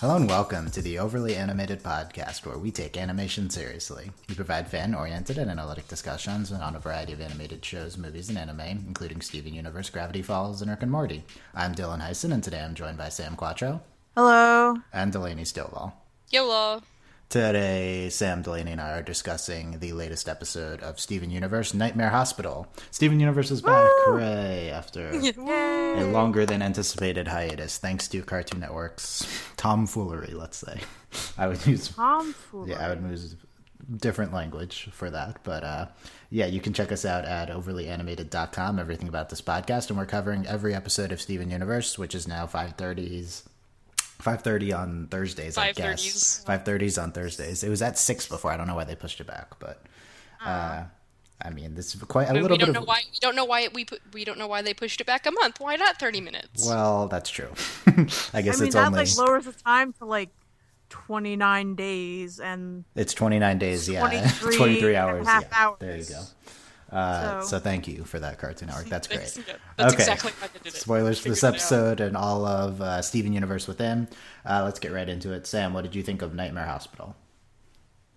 Hello and welcome to the Overly Animated Podcast, where we take animation seriously. We provide fan oriented and analytic discussions on a variety of animated shows, movies, and anime, including Steven Universe, Gravity Falls, and Rick and Morty. I'm Dylan Heisen, and today I'm joined by Sam Quattro Hello. and Delaney Stovall. YOLO. Today, Sam, Delaney, and I are discussing the latest episode of Steven Universe Nightmare Hospital. Steven Universe is back, hooray, after a longer than anticipated hiatus, thanks to Cartoon Network's tomfoolery, let's say. I would use Tomfoolery. yeah, I would use different language for that. But uh, yeah, you can check us out at overlyanimated.com, everything about this podcast. And we're covering every episode of Steven Universe, which is now 5.30s. 5.30 on Thursdays, I guess. 5:30s. 5.30s on Thursdays. It was at 6 before. I don't know why they pushed it back. But, uh, I mean, this is quite a little bit don't of... know why. We don't know why we put. We don't know why they pushed it back a month. Why not thirty minutes? Well, that's true. I guess I mean, it's that only... like lowers the time to like 29 days and It's 29 days, yeah. 23 23 and a hours. half yeah. hours. There you go. Uh, so. So- thank you for that Cartoon Network. That's great. Yeah, that's Okay. exactly why did it. Spoilers for this Figured it out. episode and all of uh, Steven Universe within. Uh, let's get right into it. Sam, what did you think of Nightmare Hospital?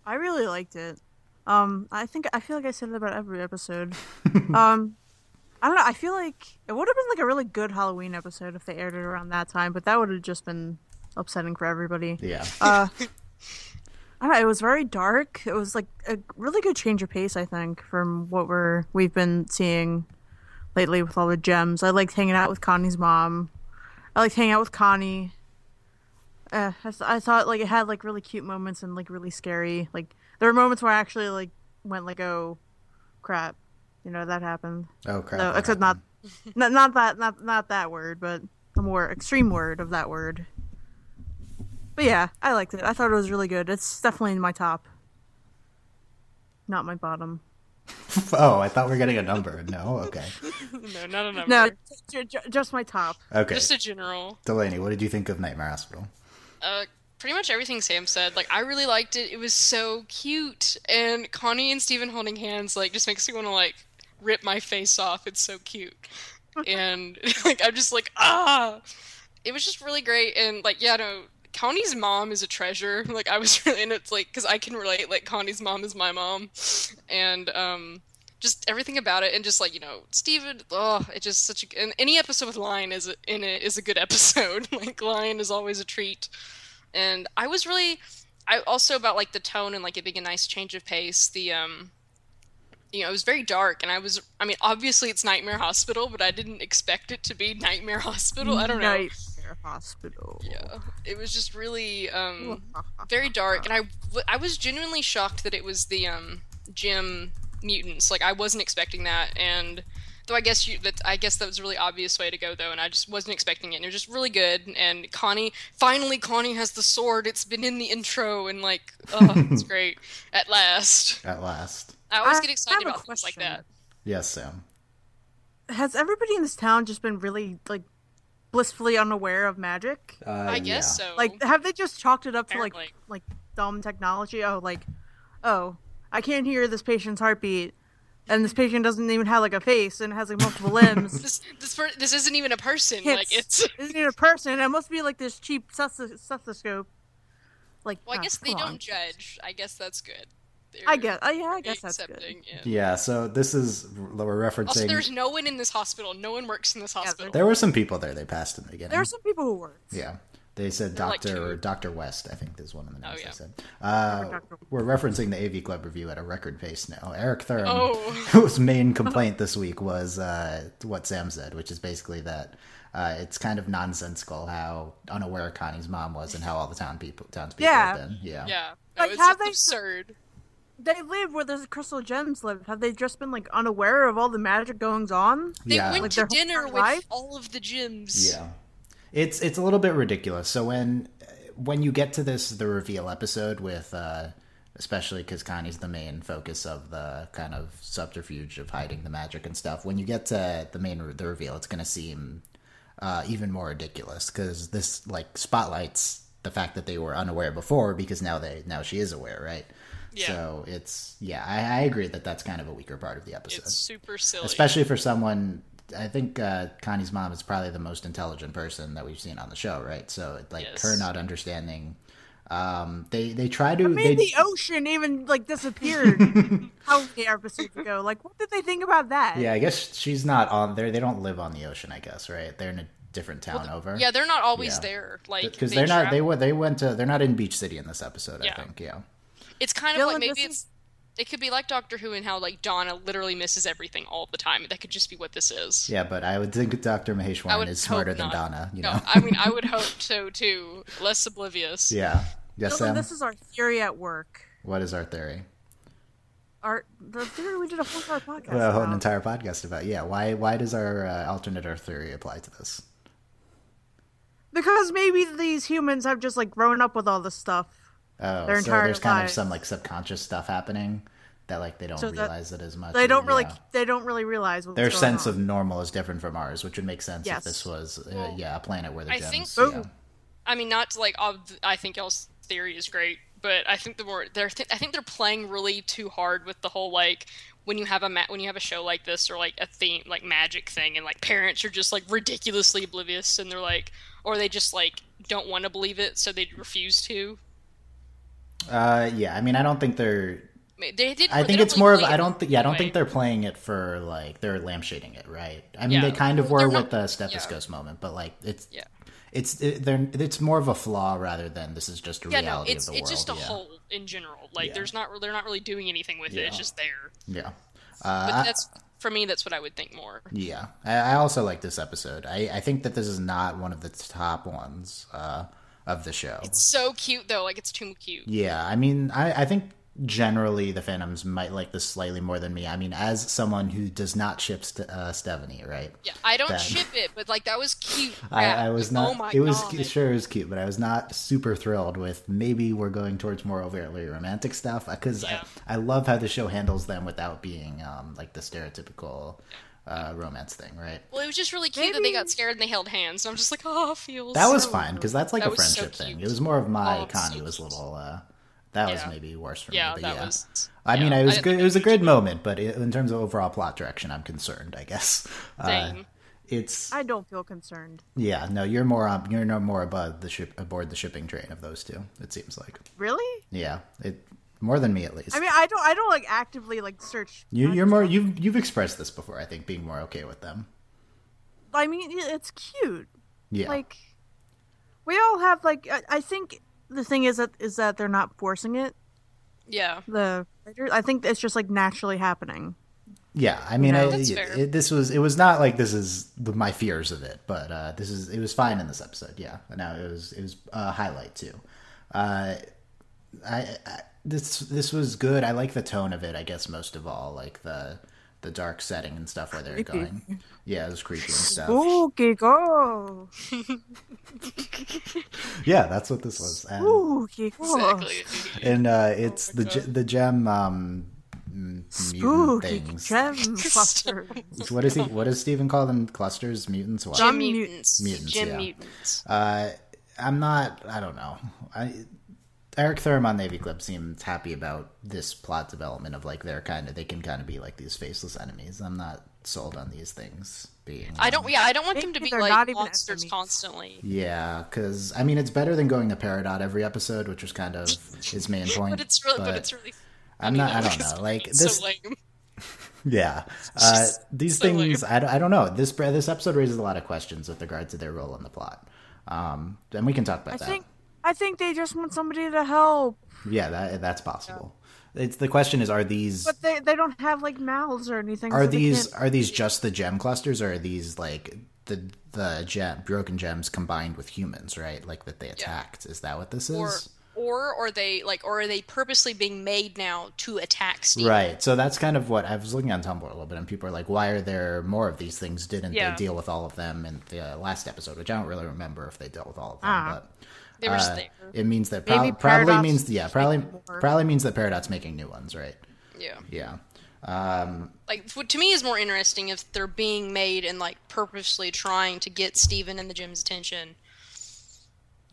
I really liked it. Um, I think I feel like I said it about every episode. um, I don't know. I feel like it would have been like a really good Halloween episode if they aired it around that time, but that would have just been upsetting for everybody. Yeah. Uh, know. It was very dark. It was like a really good change of pace, I think, from what we're we've been seeing lately with all the gems. I liked hanging out with Connie's mom. I liked hanging out with Connie. Uh, I, th- I thought like it had like really cute moments and like really scary. Like there were moments where I actually like went like, oh, crap, you know that happened. oh, crap. No, what except not, happened? not not that not not that word, but a more extreme word of that word. But yeah, I liked it. I thought it was really good. It's definitely in my top, not my bottom. Oh, I thought we were getting a number. No? Okay. No, not a number. No, j- j- just my top. Okay. just a general. Delaney, what did you think of Nightmare Hospital? Uh, pretty much everything Sam said. Like I really liked it. It was so cute, and Connie and Steven holding hands like just makes me want to like rip my face off. It's so cute, and like I'm just like ah. It was just really great, and like yeah, no. Connie's mom is a treasure. Like I was really, and it's like because I can relate. Like Connie's mom is my mom, and um, just everything about it, and just like you know, Steven. Oh, it's just such a. And any episode with Lion is in it is a good episode. like Lion is always a treat, and I was really, I also about like the tone and like it being a nice change of pace. The um, you know, it was very dark, and I was. I mean, obviously it's Nightmare Hospital, but I didn't expect it to be Nightmare Hospital. I don't know. Nightmare Hospital. Yeah, it was just really um very dark, and I w- I was genuinely shocked that it was the um gem mutants. Like I wasn't expecting that, and though I guess you that I guess that was a really obvious way to go though, and I just wasn't expecting it. And it was just really good. And Connie finally Connie has the sword. It's been in the intro, and like oh, it's great at last. At last. I always I get excited have a about things like that. Yes, Sam. Has everybody in this town just been really like blissfully unaware of magic? Uh, I guess yeah. so. Like, have they just chalked it up to like like dumb technology? Oh, like, oh, I can't hear this patient's heartbeat, and this patient doesn't even have like a face and has like multiple limbs. This this per- this isn't even a person. It's, Like it's. isn't even a person. It must be like this cheap steth- stethoscope. Like, Well, I oh, guess they come don't judge. I guess that's good. They're I guess. Oh, yeah, I guess that's good. Yeah. Yeah, so this is, we're Also, referencing. there's no one in this hospital. No one works in this Yeah, hospital. There were some people there they passed in the beginning. There are some people who work. Yeah. They said They're like Doctor two. or Doctor West, I think is one of the names Oh, yeah. they said. Uh, we're referencing the AV Club review at a record pace now. Eric Thurm, Oh. whose main complaint this week was uh, what Sam said, which is basically that uh, it's kind of nonsensical how unaware Connie's mom was and how all the town people, townspeople Yeah. have been. Yeah. yeah, no, Like, it's have just they- absurd. They live where the crystal gems live. Have they just been like unaware of all the magic goings on? They Yeah. went Like to dinner with life? all of the gems. Yeah, it's it's a little bit ridiculous. So when when you get to this the reveal episode with, uh, especially because Connie's the main focus of the kind of subterfuge of hiding the magic and stuff. When you get to the main the reveal, it's going to seem uh, even more ridiculous because this like spotlights the fact that they were unaware before because now they now she is aware, right? Yeah. So it's yeah, I, I agree that that's kind of a weaker part of the episode It's super silly. especially for someone I think uh, Connie's mom is probably the most intelligent person that we've seen on the show, right? So like Yes. her not understanding. Um, they they try to I they, the ocean even like disappeared how many episodes ago? Like, what did they think about that? yeah. I guess she's not on there. They don't live on the ocean. I guess right. They're in a different town over. Yeah, they're not always Yeah. there. Like because they they are not. They went. They went to. They're not in Beach City in this episode. Yeah. I think. Yeah. It's kind of Dylan, like maybe this it's. is- It could be like Doctor Who and how like Donna literally misses everything all the time. That could just be what this is. Yeah, but I would think Dr. I Maheswaran is smarter than. Donna. You No, know. I mean I would hope so too. Less oblivious. yeah. Yes, Dylan, Sam. this is our theory at work. What is our theory? Our the theory we did a whole entire podcast. Well, a whole about. entire podcast about. Yeah. Why? Why does our uh, alternate Earth theory apply to this? because maybe these humans have just like grown up with all this stuff. Oh, Their so entire there's kind of some like subconscious stuff happening that like they don't So that- realize it as much. They don't or- really yeah. they don't really realize what's Their going sense on. of normal is different from ours, which would make sense Yes. if this was, uh, Well, yeah, a planet where the I gems. think- yeah. Oh. I mean, not to, like ob- I think y'all's theory is great, but I think the more they're th- I think they're playing really too hard with the whole like when you have a ma- when you have a show like this or like a theme like magic thing and like parents are just like ridiculously oblivious and they're like or they just like don't want to believe it so they refuse to. Uh, yeah. I mean, I don't think they're. They did. I think it's more of. I don't think. Yeah, I don't think they're playing it for like they're lampshading it, right? I mean, Yeah. they kind of were they're with not- the stethoscope moment, but like it's Yeah. it's it, they're it's more of a flaw rather than this is just a Yeah, no, reality it's of the it's world. It's just a yeah. hole in general. Like Yeah. there's not they're not really doing anything with it. It's just there. Yeah. But Uh, I- that's for me. That's what I would think more. Yeah, I, I also like this episode. I, I think that this is not one of the top ones uh, of the show. It's so cute though. Like it's too cute. Yeah, I mean, I, I think generally the Phantoms might like this slightly more than me. I mean, as someone who does not ship St- uh, Stephanie, right? Yeah, I don't That- ship it, but like that was cute. I. I was Like, not. Oh my it was God. sure it was cute, but I was not super thrilled with. Maybe we're going towards more overtly romantic stuff because Yeah. I, I love how the show handles them without being um, like the stereotypical uh, romance thing, right? Well, it was just really cute that they got scared and they held hands. And I'm just like, oh, feels. That was so fine because that's like That a was so friendship thing. It was more of my Oh, Connie so was a little. Uh, that was maybe worse for Yeah, me. But that yeah, was. I mean, it was good. It was a much good it. moment, but it, in terms of overall plot direction, I'm concerned. I guess. Uh, it's I don't feel concerned. yeah. No, you're more on. You're no more above the ship aboard the shipping train of those two. It seems like. Really? Yeah, it more than me at least. I mean, I don't. I don't like actively like search. You, you're more. You've you've expressed this before. I think being more okay with them. I mean, it's cute. Yeah. Like, we all have like. I, I think the thing is that is that they're not forcing it. Yeah. The I think it's just like naturally happening. Yeah, I mean, know? I, That's it, fair. it- this was it was not like this is the- my fears of it, but uh, this is it was fine in this episode. Yeah, now it was it was a highlight too. Uh, I, I this this was good. I like the tone of it. I guess most of all, like the the dark setting and stuff where they're Creepy. going. Yeah, it was creepy and stuff. Spooky go. Yeah, that's what this was. And, Spooky go. Exactly. and uh, it's Oh the God. the gem um, m- Spooky things. gem cluster. What is he? What does Steven call them? Clusters, mutants. What? Gem Some mut- mutants. mutants, Gem yeah. mutants. Uh, I'm not. I don't know. I, Eric Thurman Navy Club seems happy about this plot development of like they're kind of they can kind of be like these faceless enemies. I'm not sold on these things being. I don't. Yeah, I don't want them to be like not even monsters enemies. constantly. Yeah, because I mean it's better than going to Peridot every episode, which was kind of his main point. But it's really. But, it's really. I'm not. I don't know. Like this. So lame. Yeah, uh, these so things. I, don't- I don't know. This this episode raises a lot of questions with regard to their role in the plot. Um, and we can talk about I that. think. I think they just want somebody to help, Yeah, that that's possible. It's the question is: Are these but they they don't have like mouths or anything. are so these are these just the gem clusters, or are these like the the gem broken gems combined with humans? Right, like that they attacked. Is that what this Or is? or are they like or are they purposely being made now to attack Steve? Right. So that's kind of what I was looking on Tumblr a little bit, and people are like, "Why are there more of these things? Didn't Yeah. they deal with all of them in the uh, last episode?" Which I don't really remember if they dealt with all of them, Ah. but. They were just uh, there. it means that Maybe probably means yeah probably more. probably means that Peridot's making new ones right Yeah. yeah um Like what to me is more interesting if they're being made and like purposely trying to get Steven and the gems' attention.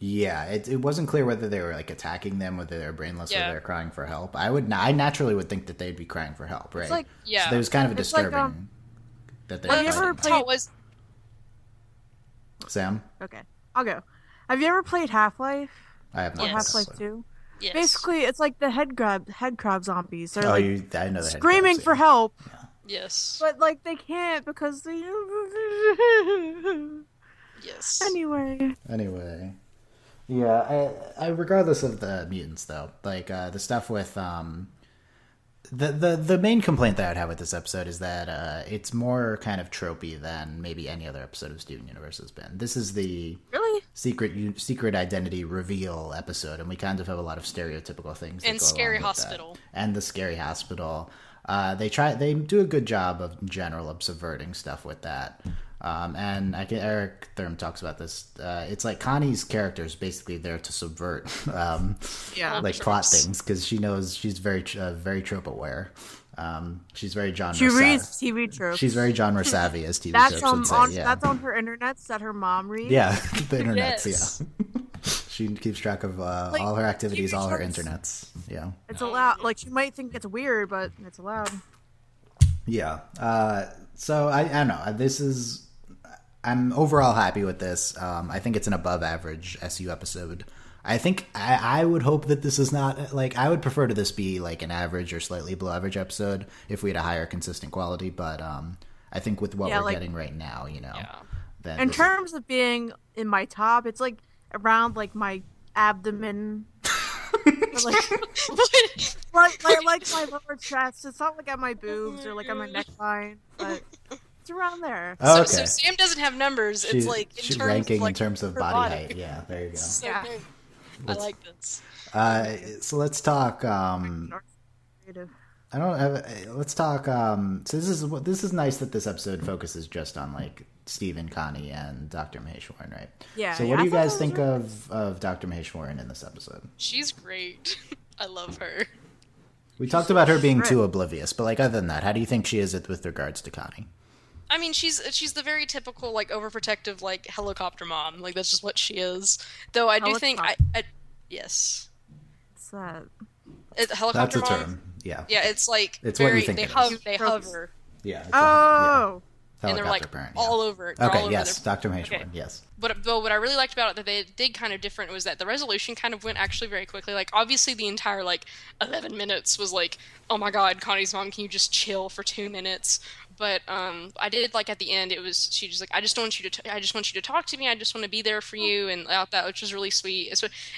Yeah, it, it wasn't clear whether they were like attacking them, whether they were brainless, Yeah. or they're crying for help. I would, I naturally would think that they'd be crying for help, right? like- Yeah. So there was kind of a It's like, disturbing. um, that they're you ever played- was Sam, Okay, I'll go. Have you ever played Half Life I have or not. Yes. Half Life Two? yes. Basically, it's like the head crab head crab zombies. They're Oh, like you? I know that. screaming for help, yes, but like they can't because they. yes. anyway, Anyway, yeah. I, I regardless of the mutants though, like uh, the stuff with um, the the the main complaint that I'd have with this episode is that uh, it's more kind of tropey than maybe any other episode of Steven Universe has been. This is the really, secret secret identity reveal episode, and we kind of have a lot of stereotypical things. And Scary. Hospital. and the scary hospital. Uh, they try they do a good job of in general of subverting stuff with that. Um, and I can, Eric Thurm talks about this. Uh, it's like Connie's character is basically there to subvert, um, yeah. like plot things because she knows she's very uh, very trope aware. Um, she's very genre. She sa- reads TV tropes. She's very genre savvy, as TV That's tropes would say. on yeah. that's on her internets that her mom reads. Yeah, the internet. Yes. Yeah, she keeps track of uh, Like, all her activities, TV all her tropes. internets. Yeah, It's allowed. Like she might think it's weird, but it's allowed. yeah. Uh, so I, I don't know. This is I'm overall happy with this. Um, I think it's an above average SU episode. I think I, I would hope that this is not like I would prefer to this be like an average or slightly below average episode if we had a higher consistent quality. But um, I think with what Yeah, we're like- getting right now, you know, Yeah. then In this is- terms of being in my top, it's like around like my abdomen. Like, like, like, like my lower chest. It's not like at my boobs or like at my neckline, but it's around there. Oh, So, okay. so Sam doesn't have numbers. She- it's like in she terms ranking of, like, in terms of her body, height. Yeah, there you go. So Yeah. good. I like this. Uh, so let's talk. Um, I don't have. Let's talk. Um, so this is what this is nice that this episode focuses just on like Steven, Connie, and Doctor Maheswaran, right? Yeah, So yeah, what do you guys think really of of Doctor Maheswaran in this episode? She's great. I love her. We talked about her being too oblivious, but like other than that, how do you think she is with regards to Connie? I mean, she's she's the very typical like overprotective like helicopter mom. Like that's just what she is. Though I do think I, I yes, What's that? it, That's helicopter a mom. term. Yeah. Yeah, it's like It's what you very think they it is. hover they hover Yeah. it's a- Oh, yeah. and they're like Helicopter parent, yeah. all over. They're all Okay. over Yes, their- Doctor Maheswaran. Okay. Yes. But, but what I really liked about it that they did kind of different was that the resolution kind of went actually very quickly. Like obviously the entire like eleven minutes was like, oh my god, Connie's mom, can you just chill for two minutes? But um, I did like at the end, it was she just like, I just want you to, t- I just want you to talk to me. I just want to be there for you, and out that which was really sweet.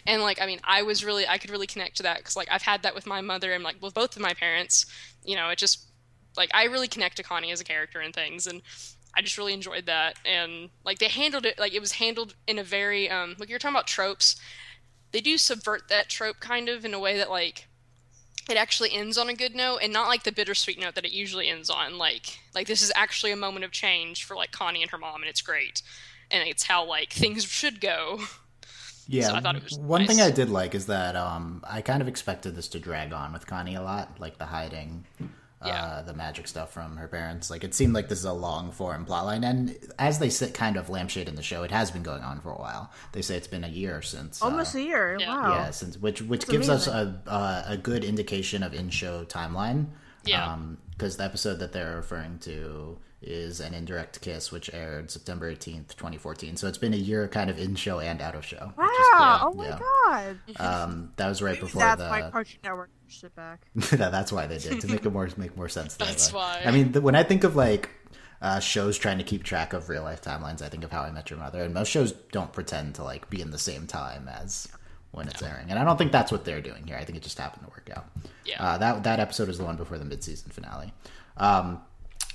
And like I mean, I was really, I could really connect to that because like I've had that with my mother and like with both of my parents. You know, it just like I really connect to Connie as a character and things, and I just really enjoyed that. And like they handled it, like it was handled in a very um, like you're talking about tropes. They do subvert that trope kind of in a way that like it actually ends on a good note and not like the bittersweet note that it usually ends on. Like like this is actually a moment of change for like Connie and her mom, and it's great. And it's how like things should go. Yeah, So I thought it was one nice. thing I did like is that um, I kind of expected this to drag on with Connie a lot, like the hiding, uh, Yeah. the magic stuff from her parents. Like it seemed like this is a long form plotline, and as they sit kind of lampshade in the show, it has been going on for a while. They say it's been a year since almost uh, a year. Yeah. Wow. yeah, since which which That's gives us a uh, a good indication of in show timeline. Yeah. because the episode that they're referring to is an indirect kiss, which aired September eighteenth, twenty fourteen. So it's been a year, kind of in show and out of show. Wow. which is cool. Oh my Yeah. god. Um, that was right before That's the. why Cartoon Network pushed it back. that, that's why they did to make it more make more sense. that That's way. why. I mean, the, when I think of like uh, shows trying to keep track of real life timelines, I think of How I Met Your Mother, and most shows don't pretend to like be in the same time as when it's airing, and I don't think that's what they're doing here. I think it just happened to work out. Yeah. Uh, that that episode is the one before the mid season finale, um,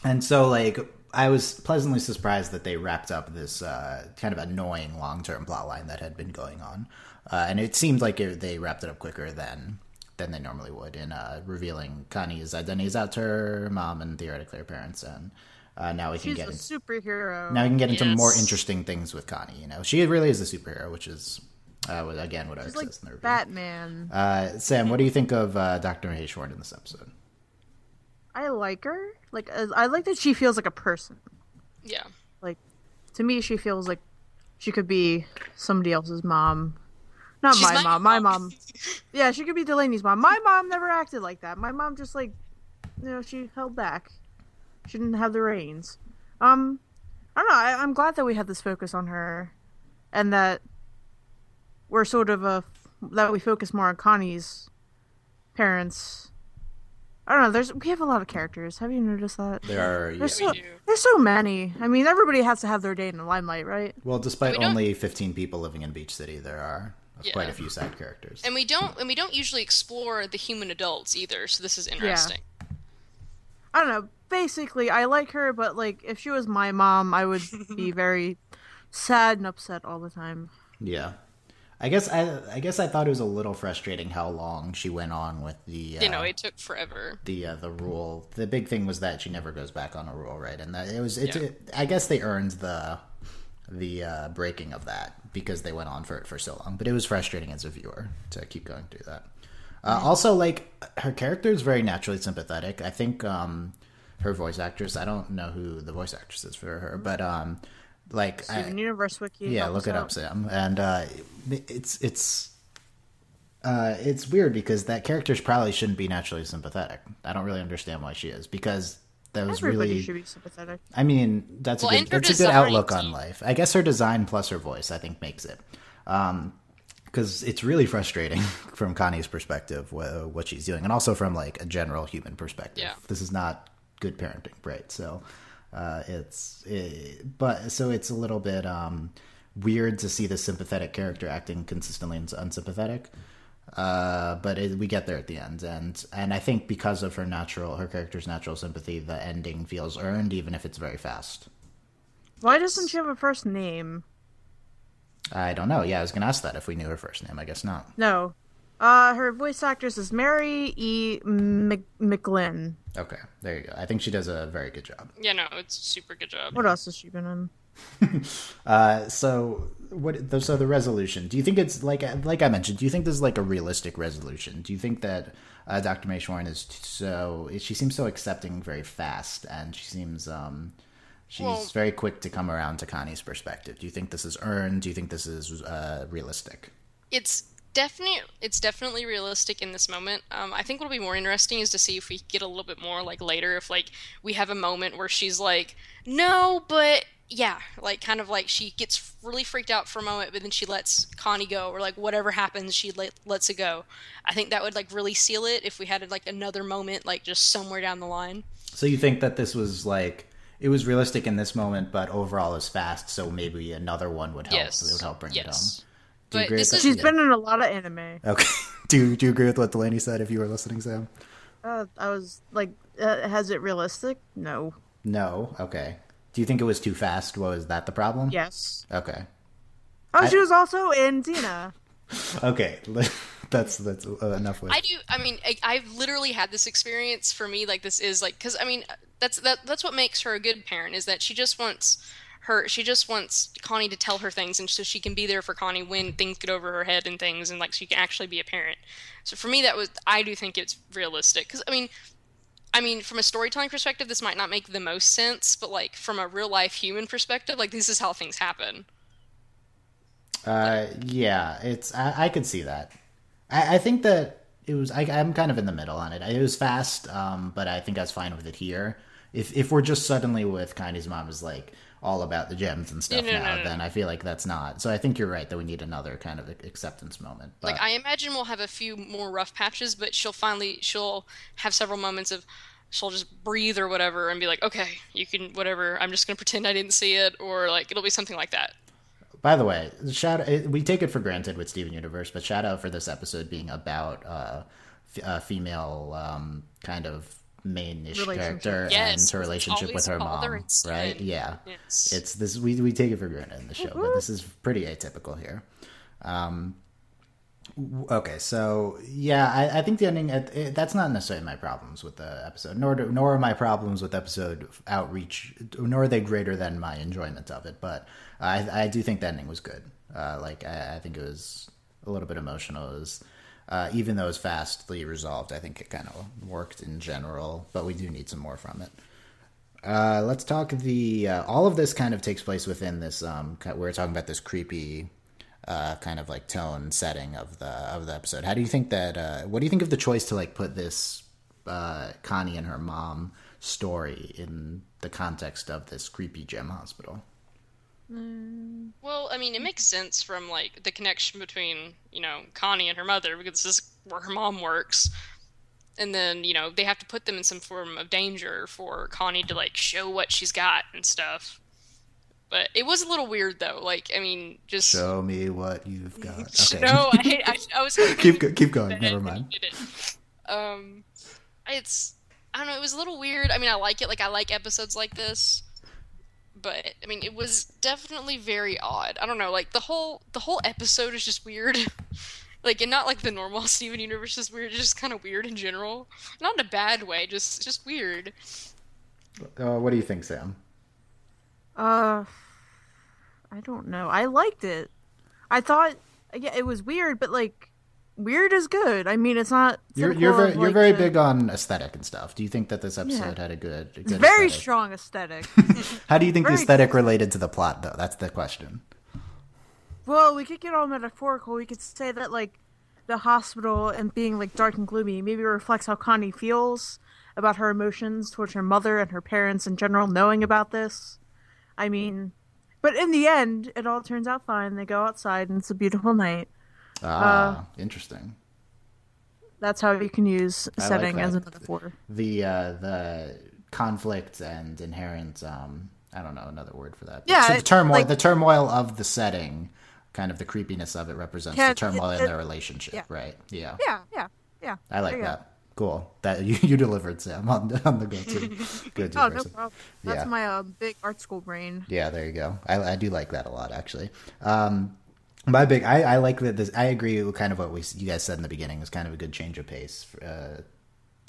and so like. I was pleasantly surprised that they wrapped up this uh, kind of annoying long-term plotline that had been going on, uh, and it seemed like it, they wrapped it up quicker than than they normally would in uh, revealing Connie's identities out to her mom and theoretically her parents. And uh, now we can She's get a in, superhero. now we can get into more interesting things with Connie. You know, she really is a superhero, which is uh, again what I She's like says in the review. Batman. Uh, Sam, what do you think of uh, Doctor Hayshorn in this episode? I like her. Like I like that she feels like a person. Yeah. Like to me, she feels like she could be somebody else's mom. Not She's my, my mom. My mom. mom. Yeah, she could be Delaney's mom. My mom never acted like that. My mom just like, you know, she held back. She didn't have the reins. Um, I don't know. I, I'm glad that we had this focus on her, and that we're sort of a that we focus more on Connie's parents. I don't know. There's we have a lot of characters. Have you noticed that? There are yeah. There's so there's so many. I mean, everybody has to have their day in the limelight, right? well, despite We only 15 people living in Beach City, there are Yeah. quite a few side characters. And we don't and we don't usually explore the human adults either, so this is interesting. I don't know. Basically, I like her, but like if she was my mom, I would be very sad and upset all the time. Yeah. I guess I I guess I thought it was a little frustrating how long she went on with the uh, You know, it took forever. the uh, the rule. The big thing was that she never goes back on a rule, right? And that it was it's Yeah. it, I guess they earned the the uh, breaking of that because they went on for it for so long. But it was frustrating as a viewer to keep going through that. Uh, also, like her character is very naturally sympathetic. I think um, her voice actress. I don't know who the voice actress is for her, but um, like I, Steven Universe Wiki. yeah, look it out. up, Sam. And uh, it's it's uh, it's weird because that character probably shouldn't be naturally sympathetic. I don't really understand why she is because that was Everybody really. should be sympathetic. I mean, that's Well, a good her that's a good outlook on life. I guess her design plus her voice, I think, makes it. Because it's really frustrating from Connie's perspective wha- what she's doing, and also from like a general human perspective. Yeah. This is not good parenting, right? So uh, it's it, but so it's a little bit um, weird to see the sympathetic character acting consistently uns- unsympathetic. Uh, but it, we get there at the end, and and I think because of her natural, her character's natural sympathy, the ending feels earned, even if it's very fast. Why doesn't she have a first name? I don't know. Yeah, I was gonna ask that if we knew her first name. I guess not. No. Uh, her voice actress is Mary E. Mc- McGlynn. Okay, there you go. I think she does a very good job. Yeah, no, it's a super good job. What else has she been in? Uh, so what? the- So the resolution. Do you think it's like like I mentioned? Do you think this is like a realistic resolution? Do you think that uh, Dr. May Schwarn is so? She seems so accepting very fast, and she seems um, she's Well- very quick to come around to Connie's perspective. Do you think this is earned? Do you think this is uh, realistic? It's definitely it's definitely realistic in this moment. Um, I think what'll be more interesting is to see if we get a little bit more like later if like we have a moment where she's like, no, but yeah, like kind of like she gets really freaked out for a moment, but then she lets Connie go, or like whatever happens, she let, lets it go. I think that would like really seal it if we had like another moment like just somewhere down the line. So you think that this was like it was realistic in this moment, but overall is fast. So maybe another one would help. Yes. It would help bring Yes. it home. Do you But agree this with is- She's been in a lot of anime. Okay. Do you, do you agree with what Delaney said? If you were listening, Sam. Uh, I was like, uh, has it realistic? No. No. Okay. Do you think it was too fast? Was that the problem? Yes. Okay. Oh, I- she was also in Xena. Okay. that's that's enough with. I do. I mean, I, I've literally had this experience. For me, like this is like because I mean that's that that's what makes her a good parent is that she just wants her she just wants Connie to tell her things and so she can be there for Connie when things get over her head and things and like she can actually be a parent. So for me, that was I do think it's realistic because I mean. I mean, from a storytelling perspective, this might not make the most sense, but like from a real life human perspective, like this is how things happen. Uh, yeah, it's I, I could see that. I, I think that it was. I, I'm kind of in the middle on it. It was fast, um, but I think I was fine with it here. If if we're just suddenly with Connie's mom is like all about the gems and stuff no, no, now, no, then I feel like that's not. So I think you're right that we need another kind of acceptance moment. But, Like I imagine we'll have a few more rough patches, but she'll finally she'll have several moments of she'll just breathe or whatever and be like, okay, you can whatever. I'm just gonna pretend I didn't see it, or like it'll be something like that. By the way, shout we take it for granted with Steven Universe, but shout out for this episode being about uh, f- uh female um, kind of main-ish character Yes, and her relationship with her mom, and right? Yeah, Yes. it's this we we take it for granted in the show, but this is pretty atypical here. Um, okay, so yeah, I, I think the ending it, it, that's not necessarily my problems with the episode, nor do, nor are my problems with episode outreach, nor are they greater than my enjoyment of it. But I I do think the ending was good. Uh, like I, I think it was a little bit emotional. It was. Uh, even though it's fastly resolved, I think it kind of worked in general, but we do need some more from it. Uh, let's talk the uh, all of this kind of takes place within this. Um, ki- we're talking about this creepy uh, kind of like tone setting of the of the episode. How do you think that? Uh, what do you think of the choice to like put this uh, Connie and her mom story in the context of this creepy gem hospital. Well, I mean, it makes sense from like the connection between you know Connie and her mother because this is where her mom works, and then you know they have to put them in some form of danger for Connie to like show what she's got and stuff. But it was a little weird though. Like, I mean, just Show me what you've got. Okay. no. I, I, I was keep go- keep going. Never mind. it. Um, it's I don't know. It was a little weird. I mean, I like it. Like I like episodes like this, but I mean, it was definitely very odd. I don't know. Like the whole the whole episode is just weird. like and not like the normal Steven universe is weird. It's just kind of weird in general. Not in a bad way. Just just weird. Uh, what do you think, Sam? Uh, I don't know. I liked it. I thought yeah, it was weird, but like weird is good. I mean, it's not. You're you're very you're like, very the- big on aesthetic and stuff. Do you think that this episode had a good, a It's good very aesthetic? strong aesthetic. How do you think the very aesthetic related to the plot, though? That's the question. well, we could get all metaphorical. We could say that like the hospital and being like dark and gloomy maybe reflects how Connie feels about her emotions towards her mother and her parents in general, knowing about this. I mean, but in the end, it all turns out fine. They go outside and it's a beautiful night. Ah, Uh, interesting. That's how you can use I like setting as a that. metaphor. The uh, the conflict and inherent um, I don't know another word for that. Yeah, So the turmoil like- the turmoil of the setting, kind of the creepiness of it represents Yeah, the turmoil it- in their relationship, yeah. right? Yeah. Yeah, yeah, yeah. I like you go. that. Cool. That you, you delivered, Sam, on the, on the go-to. go-to Oh, no problem. That's Yeah. my uh, big art school brain. Yeah, there you go. I, I do like that a lot, actually. Um, my big, I, I like that. This, I agree with kind of what we you guys said in the beginning was kind of a good change of pace, uh,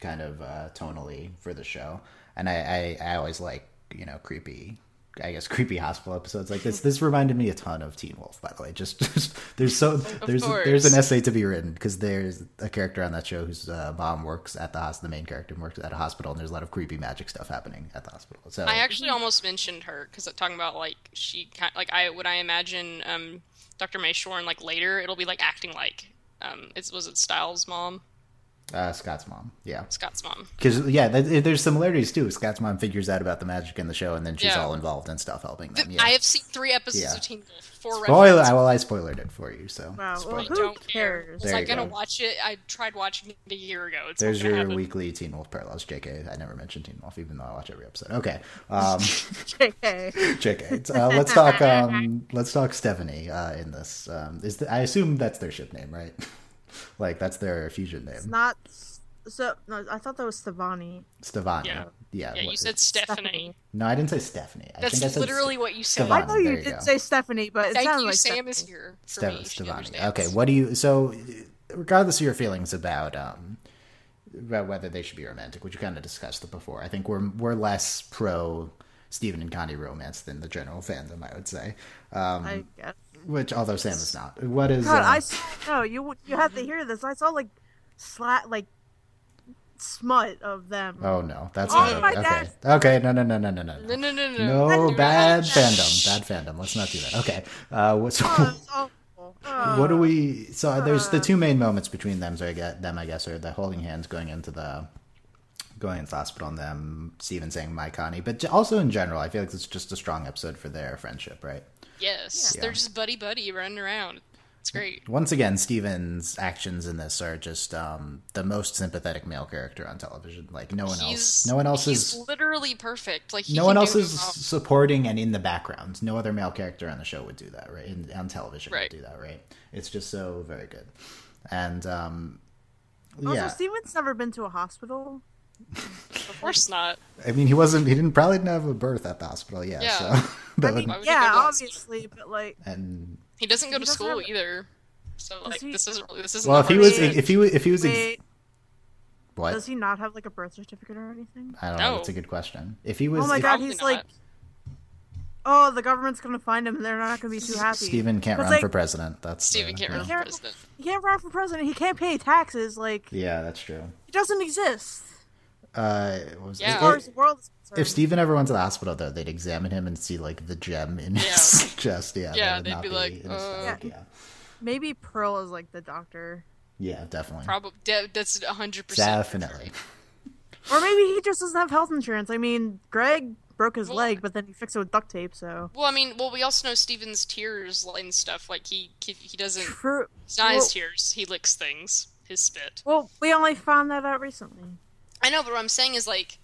kind of uh, tonally for the show. And I, I, I always like you know creepy. I guess creepy hospital episodes like this. This reminded me a ton of Teen Wolf, by the way. Just, just there's so there's there's an essay to be written because there's a character on that show whose uh, mom works at the hospital. The main character works at a hospital, and there's a lot of creepy magic stuff happening at the hospital. So I actually almost mentioned her because talking about like she kind like I would I imagine um Dr. May Shorn like later it'll be like acting like um it was it Stiles' mom uh, Scott's mom, yeah. Scott's mom Because yeah, th- there's similarities too. Scott's mom figures out about the magic in the show, and then she's Yeah. all involved and stuff, helping them. Yeah. I have seen three episodes Yeah. of Teen Wolf Four Spoiler. I, well, I spoiled it for you, so. Wow, well, who don't care. cares? Was There I you gonna go. watch it? I tried watching it a year ago. It's There's your happen. weekly Teen Wolf parallels, JK. I never mentioned Teen Wolf, even though I watch every episode. Okay, um, JK. JK. Uh, let's talk. Um, let's talk Stephanie uh, in this. Um, is the, I assume that's their ship name, right? like that's their fusion name, It's not. So no, I thought that was Stevonnie. Stevonnie. Yeah. Yeah. Yeah, you what- said Stephanie. No, I didn't say Stephanie. I That's think I said literally what you said. Stevonnie. I know you you did go. say Stephanie, but it Thank sounded you. like Sam is here for Stev- me. Stevonnie. Okay, what do you? So, regardless of your feelings about um, about whether they should be romantic, which you kind of discussed before, I think we're we're less pro Steven and Connie romance than the general fandom. I would say, um, I guess. Which although Sam is not. What is? God, uh, I saw, no. You you have to hear this. I saw like slat like smut of them. oh no, that's Oh not my okay. God. Okay, no, no, no, no, no, no, No, no, no, no. No Do bad not. fandom. Bad fandom. Let's not do that. Okay. Uh, what, so, Oh, it's. Oh. what do we? So there's the two main moments between them. So I get them. I guess are the holding hands going into the going into the hospital and them Steven saying my Connie, but also in general, I feel like it's just a strong episode for their friendship, right? Yes, Yeah. they're just buddy buddy running around. It's great. Once again, Steven's actions in this are just um, the most sympathetic male character on television. Like no one else, no one else he's is, literally perfect. Like he no one else is wrong. supporting and in the background. No other male character on the show would do that, right? In, on television Right. would do that, right? It's just so very good, and um, Also, yeah. Steven's never been to a hospital. Of course not. I mean, he wasn't. He didn't probably didn't have a birth at the hospital. Yeah. Yeah. So that I mean, would, Why would he yeah, go to hospital? obviously, but like, and He doesn't go He to doesn't school have- either. So like he- this isn't really, this isn't. well, if he was, hardest thing. if he was, if he was, ex- what? does he not have like a birth certificate or anything? I don't know. No. That's a good question. If he was, Oh my if god, he's not. like, oh, the government's gonna find him, and they're not gonna be too happy. Steven can't run like, for president. That's Steven the- can't run for president. He can't run for president. He can't pay taxes. Like, Yeah, that's true. he doesn't exist Uh, what was Yeah. as far as the world is concerned. if Steven ever went to the hospital, though, they'd examine him and see like the gem in his chest. Yeah, Yeah, they'd not be like, uh, stomach, yeah, Maybe Pearl is like the doctor, yeah, definitely, Probably de- that's hundred percent. definitely. or maybe he just doesn't have health insurance. I mean, Greg broke his Well- leg, but then he fixed it with duct tape. So Well, I mean, well, we also know Steven's tears and stuff. Like he he, he doesn't. true. It's not his tears. He licks things. His spit. Well, we only found that out recently. I know, but what I'm saying is like,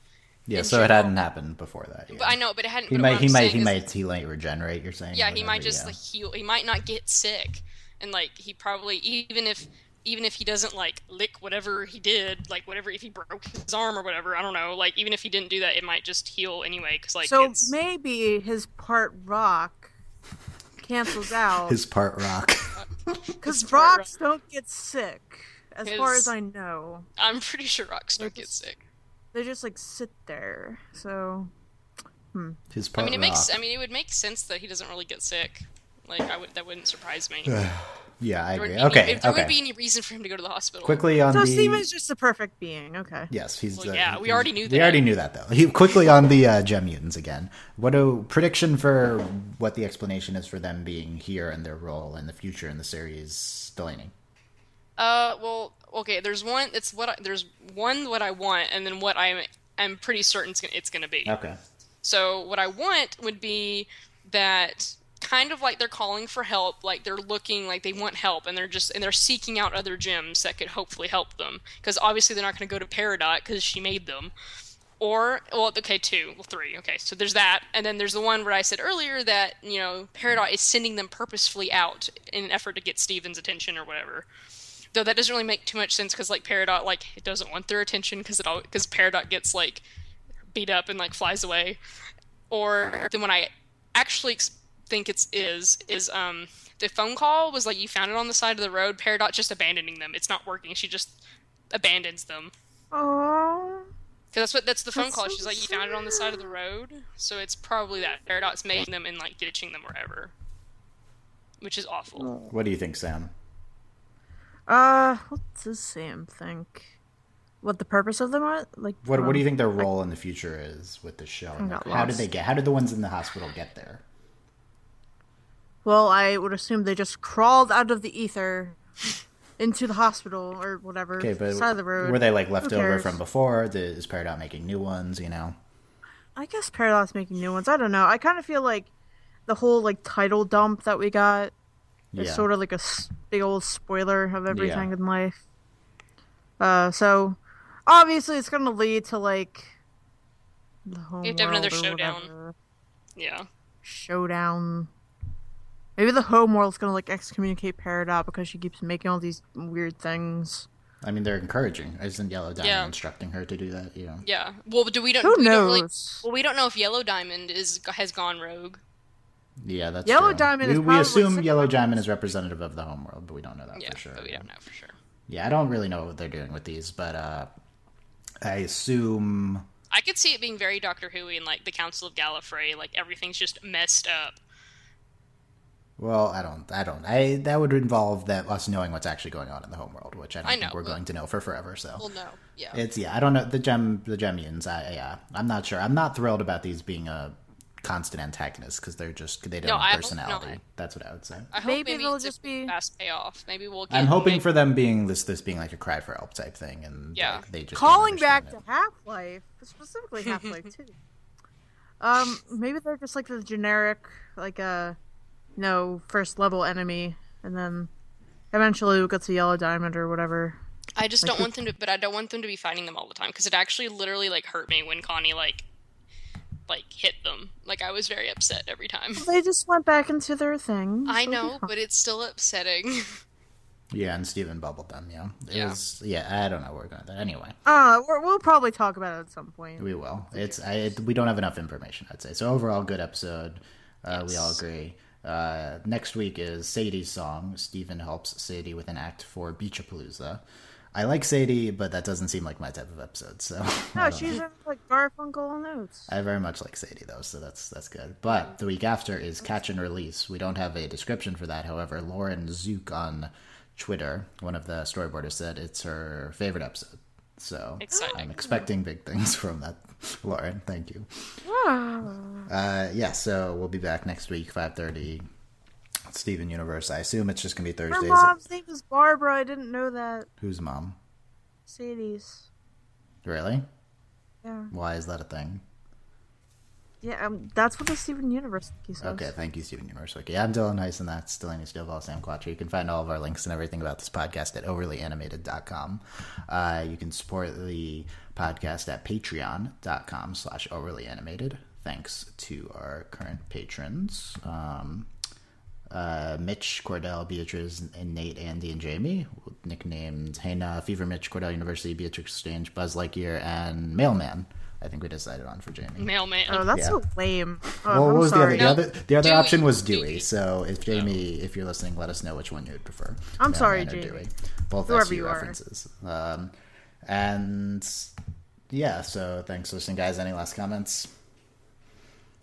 Yeah, In so it hadn't happened before that. Yeah. but I know, but it hadn't. he might, he might, he might, he might regenerate. You're saying? Yeah, or he might just yeah. like heal. He might not get sick, and like he probably even if even if he doesn't like lick whatever he did, like whatever if he broke his arm or whatever, I don't know. Like even if he didn't do that, it might just heal anyway. Because like so it's, maybe his part rock cancels out his part rock. because his part rocks don't get sick, as far as I know. I'm pretty sure rocks don't get sick. They just like sit there. So His I part mean, it makes. I mean, it would make sense that he doesn't really get sick. Like I would. That wouldn't surprise me. yeah, I There would agree. be any- Okay, if there okay. would be any reason for him to go to the hospital. Quickly on so the. Steven's just a perfect being. Okay. Yes, he's. Well, the- yeah, we he's- already knew We that. already knew that though. He quickly on the uh, gem mutants again. What a prediction for what the explanation is for them being here and their role in the future in the series, Delaney. Uh, well, okay. There's one. It's what I, there's one what I want, and then what I'm I'm pretty certain it's gonna, be. Okay. So what I want would be that kind of like they're calling for help, like they're looking like they want help, and they're just and they're seeking out other gems that could hopefully help them. Because obviously they're not going to go to Peridot because she made them. Or well, okay, two, well, three. Okay, so there's that, and then there's the one where I said earlier that you know Peridot is sending them purposefully out in an effort to get Steven's attention or whatever. Though that doesn't really make too much sense because like Peridot like it doesn't want their attention because it all because Peridot gets like beat up and like flies away. Or then when I actually ex- think it's is is um the phone call was like you found it on the side of the road. Peridot just abandoning them. It's not working. She just abandons them. Oh. Because that's what that's the phone That's call. so She's like, you found it on the side of the road, so it's probably that Peridot's making them and like ditching them wherever, which is awful. What do you think, Sam? Uh, what does Sam think? What the purpose of them are? Like, What What do you think their role in the future is with the show? Like, how did they get? How did the ones in the hospital get there? Well, I would assume they just crawled out of the ether into the hospital or whatever Okay, but side of the road. were they like left over from before? Is Peridot making new ones? You know. I guess Peridot's making new ones. I don't know. I kind of feel like the whole like title dump that we got is Yeah. sort of like a big old spoiler of everything Yeah. in life. Uh, so obviously it's gonna lead to like the whole have to have another showdown. whatever. Yeah. Showdown. Maybe the home world's gonna like excommunicate Peridot because she keeps making all these weird things. I mean, they're encouraging. Isn't Yellow Diamond Yeah. instructing her to do that? Yeah. Yeah. Well, do we don't Who we don't really knows? well we don't know if Yellow Diamond is has gone rogue. Yeah, that's Yellow true. Diamond We, is we assume Yellow Diamond is representative of the homeworld, but we don't know that Yeah, for sure. but we don't know for sure. Yeah, I don't really know what they're doing with these, but uh, I assume. I could see it being very Doctor Who and like the Council of Gallifrey, like everything's just messed up. Well, I don't. I don't. I that would involve that us knowing what's actually going on in the homeworld, which I don't I think know, we're but- going to know for forever. So Well, no, yeah. it's yeah. I don't know the gem the gem mutants. I yeah. I'm not sure. I'm not thrilled about these being a constant antagonists because they're just they don't No, have hope not. personality. That's what I would say. I hope maybe, maybe it'll just be fast payoff. Maybe we'll. Get, I'm hoping maybe- for them being this this being like a cry for help type thing, and Yeah. like, they just calling back understand to Half Life, specifically Half Life Two. Um, maybe they're just like the generic, like a, you know, first level enemy, and then eventually we'll get to Yellow Diamond or whatever. I just don't want them to, but I don't want them to be fighting them all the time because it actually literally like hurt me when Connie like, like hit them. Like I was very upset every time. They just went back into their thing. I know, it'll but it's still upsetting. Yeah, and Steven bubbled them. Yeah, it Yeah. was. Yeah, I don't know where we're going with that. Anyway, fine. Uh, we're, we'll probably talk about it at some point. we will. It's I, it, we don't have enough information. I'd say so. Overall, good episode. Uh, We all agree. Uh, next week is Sadie's song. Steven helps Sadie with an act for Beachapalooza. I like Sadie, but that doesn't seem like my type of episode. So I No, she's in like Garfunkel and Oates. I very much like Sadie though, so that's that's good. But the week after is Catch and Release. We don't have a description for that. However, Lauren Zuke on Twitter, one of the storyboarders, said it's her favorite episode. So Exciting. I'm expecting big things from that, Lauren. Thank you. Uh, yeah, so we'll be back next week, five thirty. Steven Universe. I assume it's just gonna be Thursdays. Her mom's name is Barbara. I didn't know that. Whose mom? Sadie's. Really? Yeah. Why is that a thing? Yeah, um, that's what the Steven Universe wiki says. Okay, thank you, Steven Universe Wiki. I'm Dylan and that's Delaney Stovall, Sam Quattro. You can find all of our links and everything about this podcast at overlyanimated.com. Uh, you can support the podcast at patreon.com slash overlyanimated. Thanks to our current patrons. Um, uh, Mitch, Cordell, Beatrice, and Nate, Andy, and Jamie, nicknamed Hena, Fever Mitch, Cordell University, Beatrix Exchange, Buzz Lightyear, and Mailman. I think we decided on for Jamie. Mailman. Oh, that's Yeah. so lame. Oh, Well, I'm what was sorry. the other? The other, the other option was Dewey. Dewey. So if Jamie, if you're listening, let us know which one you would prefer. I'm Mailman sorry, or Jamie. Dewey. Both Whoever SU you are. references. Um, and yeah, so thanks for listening, guys. Any last comments?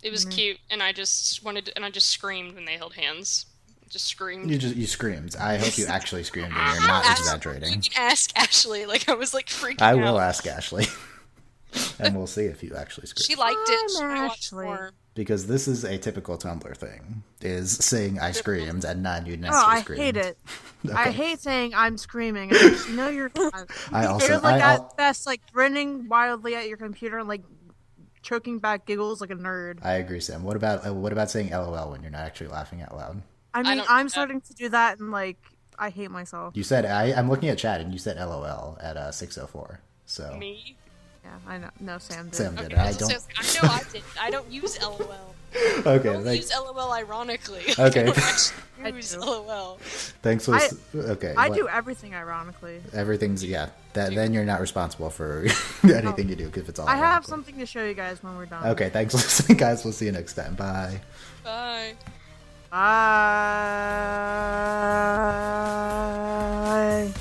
It was mm-hmm. cute, and I just wanted, to, and I just screamed when they held hands. Just screamed. You just you screamed. I hope you actually screamed and you're not You exaggerating. can ask Ashley. Like I was like freaking I out. will ask Ashley, and we'll see if you actually screamed. She liked it. She I'm wanted to watch Ashley. because this is a typical Tumblr thing: is saying I screamed and not you necessarily Oh, I screamed. hate it. I hate saying I'm screaming. I'm like, no, you're not. I also You're like I, at al- best like grinning wildly at your computer and like choking back giggles like a nerd. I agree, Sam. What about uh, what about saying LOL when you're not actually laughing out loud? I mean, don't I'm do starting to do that and like I hate myself. You said I, I'm looking at chat, and you said LOL at uh, 604. So Me. Yeah, I know. No, Sam did. Sam did. Okay, I was don't. just- I know I did. I don't use LOL. Okay, don't thanks. use LOL ironically. Okay. I don't use. LOL. Thanks for. I- okay, I what- do everything ironically. Everything's yeah. That then you're not responsible for anything you do because it's all. I have something to show you guys when we're done. Okay, thanks for listening, guys. We'll see you next time. Bye. Bye. Bye.